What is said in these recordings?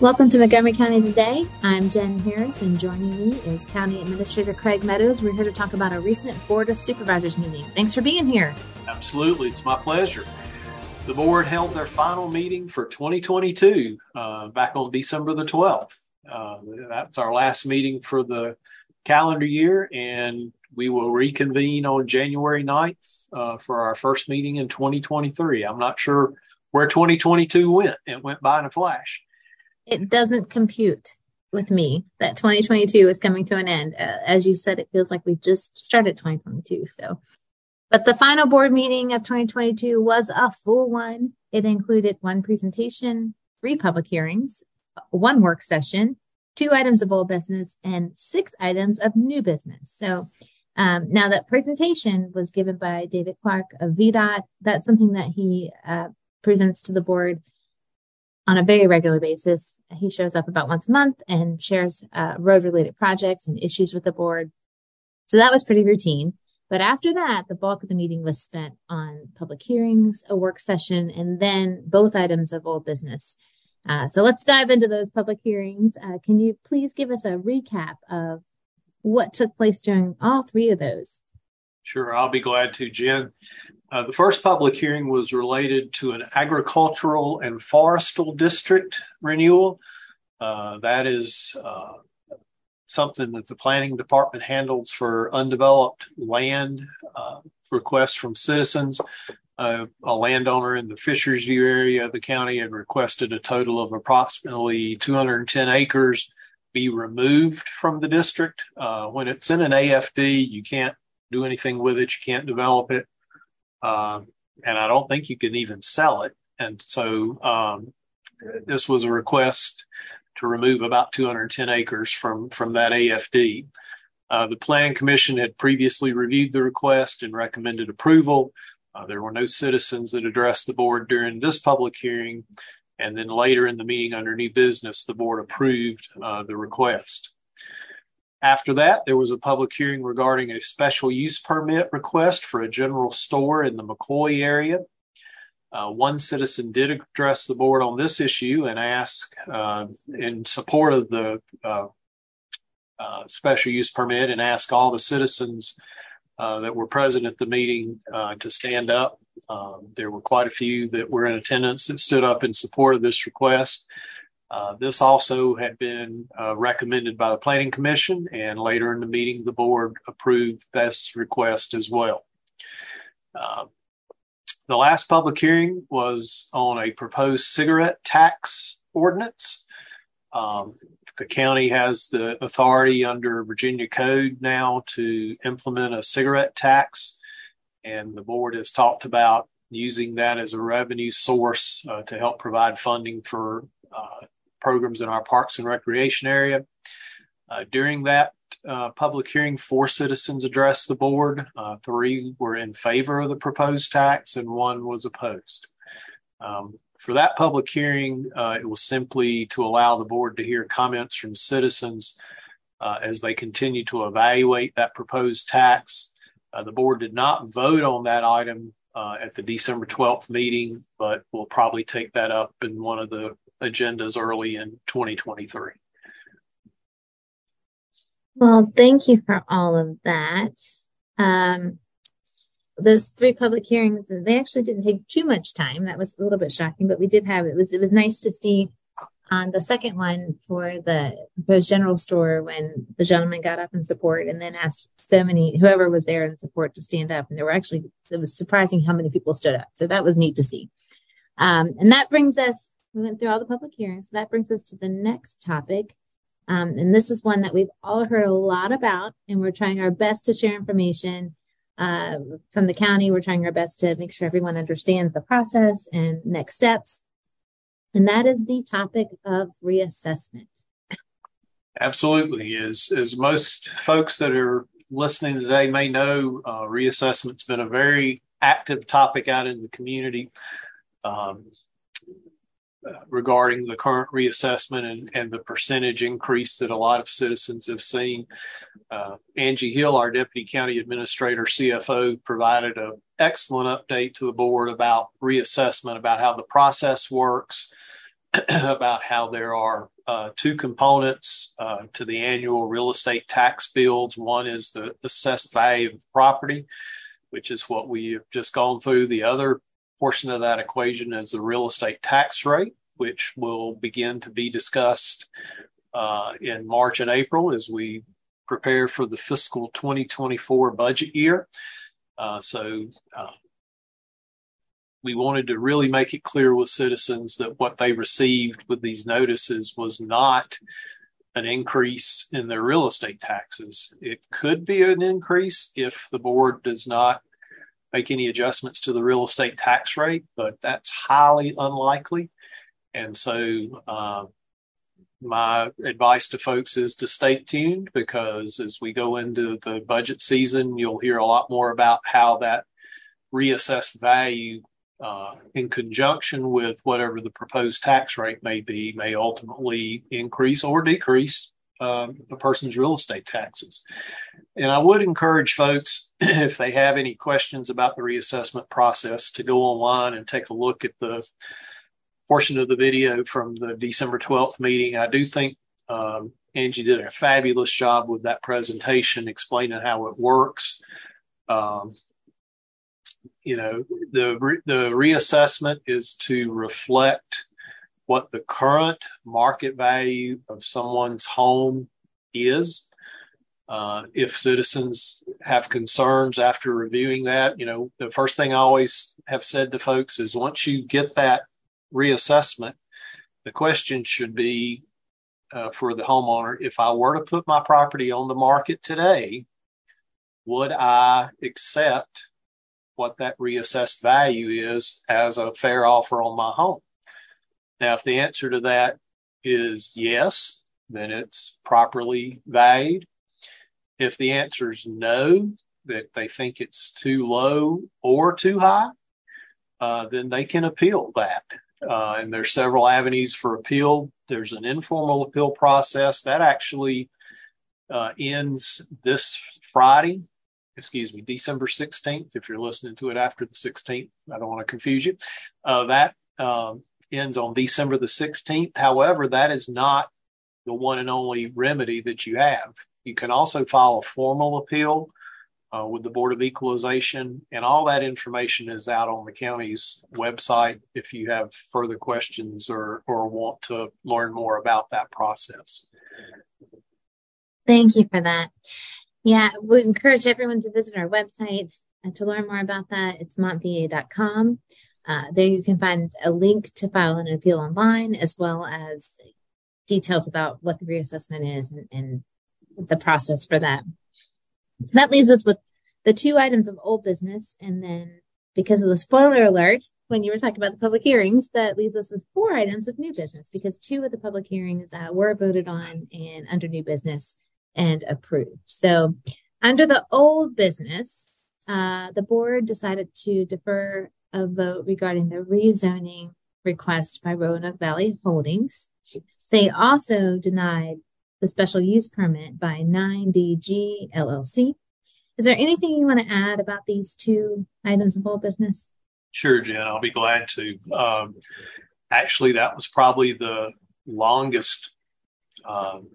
Welcome to Montgomery County Today. I'm Jen Harris, and joining me is County Administrator Craig Meadows. We're here to talk about a recent Board of Supervisors meeting. Thanks for being here. Absolutely, it's my pleasure. The board held their final meeting for 2022 uh, back on December the 12th. Uh, that's our last meeting for the calendar year, and we will reconvene on January 9th uh, for our first meeting in 2023. I'm not sure where 2022 went. It went by in a flash it doesn't compute with me that 2022 is coming to an end. Uh, as you said, it feels like we just started 2022. So, but the final board meeting of 2022 was a full one. It included one presentation, three public hearings, one work session, two items of old business, and six items of new business. So, um, now that presentation was given by David Clark of VDOT. That's something that he uh, presents to the board on a very regular basis. He shows up about once a month and shares uh, road related projects and issues with the board. So that was pretty routine. But after that, the bulk of the meeting was spent on public hearings, a work session, and then both items of old business. Uh, so let's dive into those public hearings. Uh, can you please give us a recap of what took place during all three of those? Sure, I'll be glad to, Jen. Uh, the first public hearing was related to an agricultural and forestal district renewal. Uh, that is uh, something that the planning department handles for undeveloped land requests from citizens. A landowner in the Fishers View area of the county had requested a total of approximately 210 acres be removed from the district. When it's in an AFD, you can't do anything with it, you can't develop it um, and I don't think you can even sell it. And so um, this was a request to remove about 210 acres from from that AFD. Uh, the Planning Commission had previously reviewed the request and recommended approval. Uh, there were no citizens that addressed the board during this public hearing. And then later in the meeting under new business, the board approved uh, the request. After that, there was a public hearing regarding a special use permit request for a general store in the McCoy area. Uh, one citizen did address the board on this issue and ask uh, in support of the uh, uh special use permit and ask all the citizens uh, that were present at the meeting uh, to stand up. Um, there were quite a few that were in attendance that stood up in support of this request. Uh, this also had been uh, recommended by the Planning Commission, and later in the meeting, the board approved this request as well. Uh, the last public hearing was on a proposed cigarette tax ordinance. Um, the county has the authority under Virginia Code now to implement a cigarette tax, and the board has talked about using that as a revenue source to help provide funding for programs in our parks and recreation area. Uh, during that uh, public hearing, four citizens addressed the board. Uh, three were in favor of the proposed tax, and one was opposed. Um, for that public hearing, uh, it was simply to allow the board to hear comments from citizens uh, as they continue to evaluate that proposed tax. Uh, the board did not vote on that item at the December 12th meeting, but we'll probably take that up in one of the agendas early in 2023. Well, thank you for all of that. Um, those three public hearings, they actually didn't take too much time. That was a little bit shocking, but we did have it. was it was nice to see on the second one for the proposed general store when the gentleman got up in support and then asked so many whoever was there in support to stand up and there were actually it was surprising how many people stood up so that was neat to see um, and that brings us we went through all the public hearings. So that brings us to the next topic. Um, and this is one that we've all heard a lot about, and we're trying our best to share information uh, from the county. We're trying our best to make sure everyone understands the process and next steps. And that is the topic of reassessment. Absolutely. As, as most folks that are listening today may know, uh, reassessment's been a very active topic out in the community. Um, regarding the current reassessment and, and, the percentage increase that a lot of citizens have seen. Uh, Angie Hill, our deputy county administrator, CFO, provided an excellent update to the board about reassessment, about how the process works, about how there are uh, two components uh, to the annual real estate tax bills. One is the assessed value of the property, which is what we have just gone through. The other portion of that equation is the real estate tax rate, which will begin to be discussed uh, in March and April as we prepare for the fiscal 2024 budget year. Uh, so uh, we wanted to really make it clear with citizens that what they received with these notices was not an increase in their real estate taxes. It could be an increase if the board does not make any adjustments to the real estate tax rate, but that's highly unlikely. And so, uh, my advice to folks is to stay tuned because as we go into the budget season, you'll hear a lot more about how that reassessed value uh, in conjunction with whatever the proposed tax rate may be, may ultimately increase or decrease um, the person's real estate taxes. And I would encourage folks, if they have any questions about the reassessment process, to go online and take a look at the portion of the video from the December 12th meeting. I do think um, Angie did a fabulous job with that presentation explaining how it works. Um, you know, the the reassessment is to reflect what the current market value of someone's home is. Uh, if citizens have concerns after reviewing that, you know, the first thing I always have said to folks is once you get that reassessment, the question should be uh, for the homeowner if I were to put my property on the market today, would I accept what that reassessed value is as a fair offer on my home. Now, if the answer to that is yes, then it's properly valued. If the answer is no, that they think it's too low or too high, uh, then they can appeal that. Uh, and there's several avenues for appeal. There's an informal appeal process that actually uh, ends this Friday excuse me, December 16th. If you're listening to it after the 16th, I don't want to confuse you. Uh, that um, ends on December the 16th. However, that is not the one and only remedy that you have. You can also file a formal appeal uh, with the Board of Equalization, and all that information is out on the county's website if you have further questions or, or want to learn more about that process. Thank you for that. Yeah, we encourage everyone to visit our website to learn more about that. It's montva.com. Uh, there you can find a link to file an appeal online, as well as details about what the reassessment is and, and the process for that. So that leaves us with the two items of old business. And then because of the spoiler alert, when you were talking about the public hearings, that leaves us with four items of new business because two of the public hearings uh, were voted on and under new business and approved. So, under the old business, uh, the board decided to defer a vote regarding the rezoning request by Roanoke Valley Holdings. They also denied the special use permit by 9DG LLC. Is there anything you want to add about these two items of old business? Sure, Jen. I'll be glad to. Um, actually, that was probably the longest um,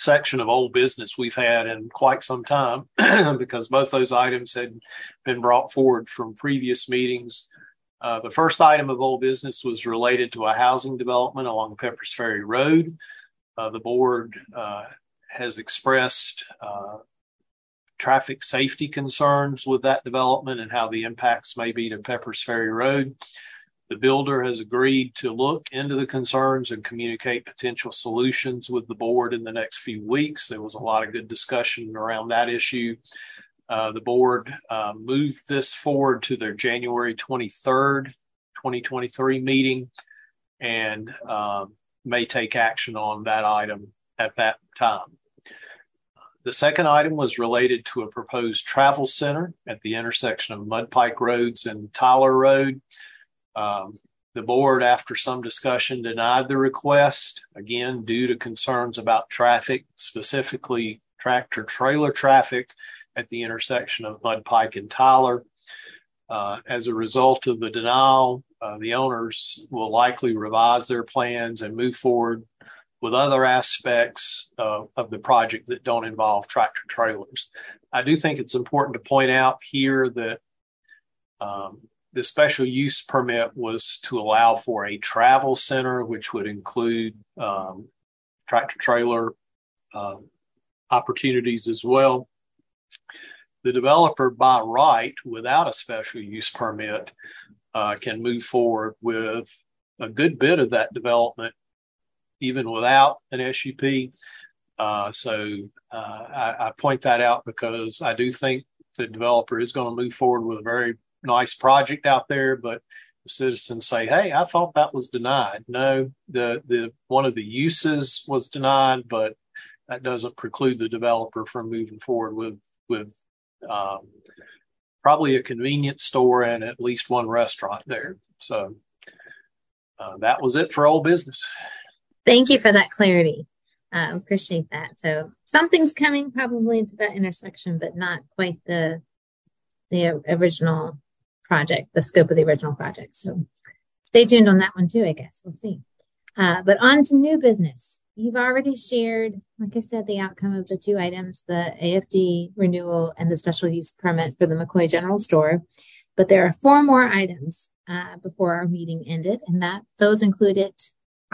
section of old business we've had in quite some time because both those items had been brought forward from previous meetings. Uh, the first item of old business was related to a housing development along Peppers Ferry Road. Uh, the board uh, has expressed uh, traffic safety concerns with that development and how the impacts may be to Peppers Ferry Road. The builder has agreed to look into the concerns and communicate potential solutions with the board in the next few weeks. There was a lot of good discussion around that issue. Uh, the board uh, moved this forward to their January 23rd, 2023 meeting and um, may take action on that item at that time. The second item was related to a proposed travel center at the intersection of Mud Pike Roads and Tyler Road. Um, the board, after some discussion, denied the request, again, due to concerns about traffic, specifically tractor trailer traffic at the intersection of Mud Pike and Tyler. Uh, as a result of the denial, uh, the owners will likely revise their plans and move forward with other aspects of the project that don't involve tractor trailers. I do think it's important to point out here that um, the special use permit was to allow for a travel center, which would include um, tractor trailer uh, opportunities as well. The developer, by right, without a special use permit, uh, can move forward with a good bit of that development even without an SUP. Uh, so uh, I, I, point that out because I do think the developer is going to move forward with a very nice project out there, but the citizens say, "Hey, I thought that was denied." No, the the one of the uses was denied, but that doesn't preclude the developer from moving forward with with um, probably a convenience store and at least one restaurant there. So uh, that was it for old business. Thank you for that clarity. Uh, appreciate that. So something's coming probably into that intersection, but not quite the the original project, the scope of the original project. So stay tuned on that one too. I guess we'll see. Uh, but on to new business. You've already shared, like I said, the outcome of the two items, the AFD renewal and the special use permit for the McCoy General Store. But there are four more items uh, before our meeting ended, and that those included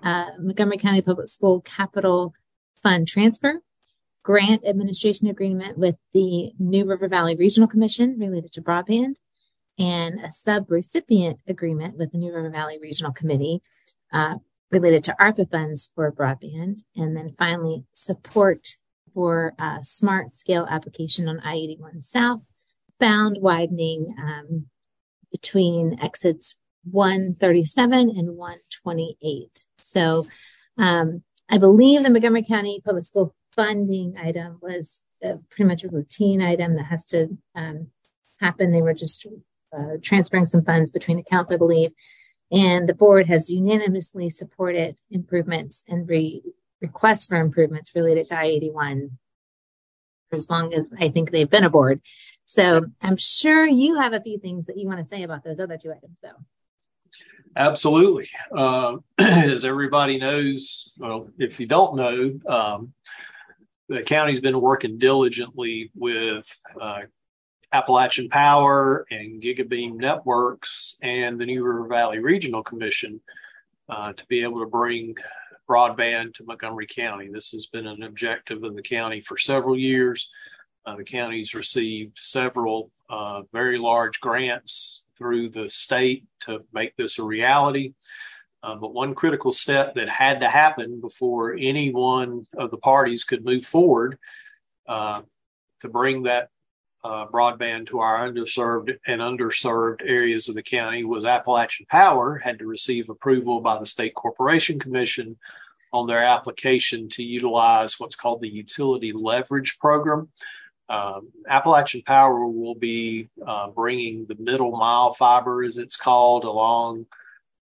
uh, Montgomery County Public School Capital Fund transfer, grant administration agreement with the New River Valley Regional Commission related to broadband, and a sub-recipient agreement with the New River Valley Regional Committee uh, related to ARPA funds for broadband, and then finally support for a smart scale application on I-81 South, bound widening um, between exits 137 and 128. So um, I believe the Montgomery County Public School funding item was uh, pretty much a routine item that has to um, happen. They were just uh, transferring some funds between accounts, I believe. And the board has unanimously supported improvements and re- requests for improvements related to I 81 for as long as I think they've been aboard. So I'm sure you have a few things that you want to say about those other two items, though. Absolutely. Uh, as everybody knows, well, if you don't know, um, the county's been working diligently with uh, Appalachian Power and Gigabeam Networks and the New River Valley Regional Commission uh, to be able to bring broadband to Montgomery County. This has been an objective of the county for several years. Uh, the county's received several uh, very large grants through the state to make this a reality. Uh, but one critical step that had to happen before any one of the parties could move forward uh, to bring that uh, broadband to our underserved and underserved areas of the county was Appalachian Power had to receive approval by the State Corporation Commission on their application to utilize what's called the Utility Leverage Program. Um, Appalachian Power will be uh, bringing the middle mile fiber, as it's called, along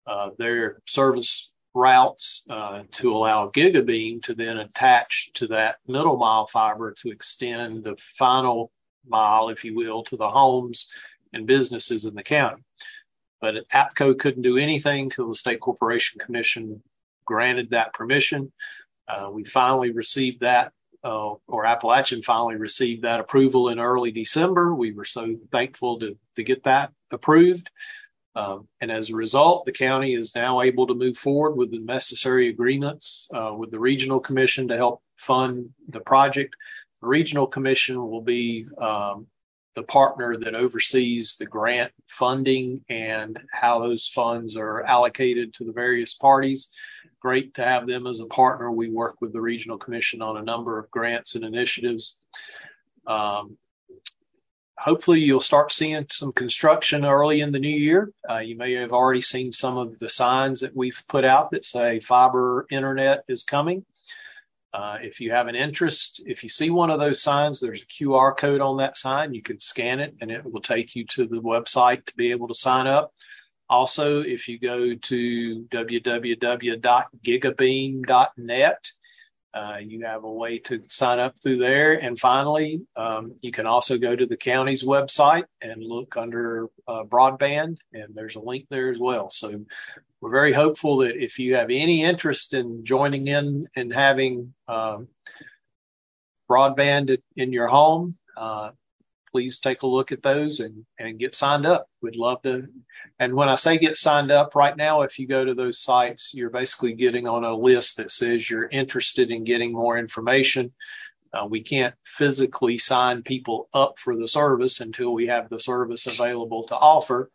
uh, their service routes uh, to allow Gigabeam to then attach to that middle mile fiber to extend the final mile, if you will, to the homes and businesses in the county. But APCO couldn't do anything till the State Corporation Commission granted that permission. Uh, we finally received that uh, or Appalachian finally received that approval in early December. We were so thankful to, to get that approved. Um, and as a result, the county is now able to move forward with the necessary agreements uh, with the regional commission to help fund the project. Regional commission will be um, the partner that oversees the grant funding and how those funds are allocated to the various parties great to have them as a partner. We work with the Regional Commission on a number of grants and initiatives. Um, hopefully, you'll start seeing some construction early in the new year. Uh, you may have already seen some of the signs that we've put out that say fiber internet is coming. Uh, if you have an interest, if you see one of those signs, there's a QR code on that sign. You can scan it and it will take you to the website to be able to sign up. Also, if you go to www.gigabeam.net, uh, you have a way to sign up through there. And finally, um, you can also go to the county's website and look under uh, broadband, and there's a link there as well. So we're very hopeful that if you have any interest in joining in and having um, broadband in your home, uh, please take a look at those and, and get signed up. We'd love to. And when I say get signed up right now, if you go to those sites, you're basically getting on a list that says you're interested in getting more information. Uh, we can't physically sign people up for the service until we have the service available to offer,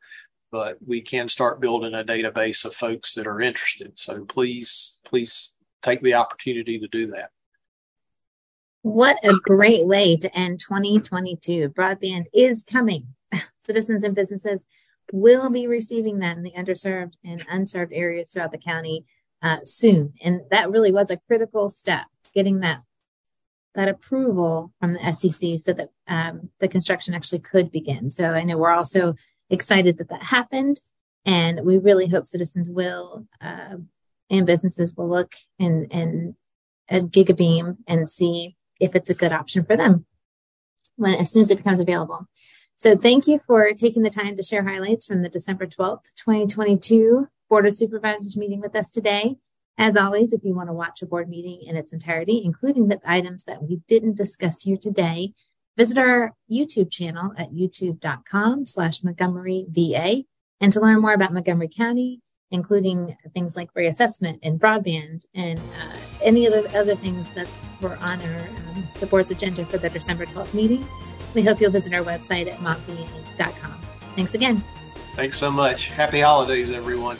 but we can start building a database of folks that are interested. So please, please take the opportunity to do that. What a great way to end 2022. Broadband is coming. Citizens and businesses will be receiving that in the underserved and unserved areas throughout the county uh, soon. And that really was a critical step, getting that that approval from the SCC so that um, the construction actually could begin. So I know we're also excited that that happened, and we really hope citizens will uh, and businesses will look and and at GigaBeam and see if it's a good option for them when as soon as it becomes available. So thank you for taking the time to share highlights from the December 12th, 2022 Board of Supervisors meeting with us today. As always, if you want to watch a board meeting in its entirety, including the items that we didn't discuss here today, visit our YouTube channel at youtube.com slash Montgomery VA. And to learn more about Montgomery County, including things like reassessment and broadband and uh, any other other things that were on our the board's agenda for the December 12th meeting. We hope you'll visit our website at montva.com. Thanks again. Thanks so much. Happy holidays, everyone.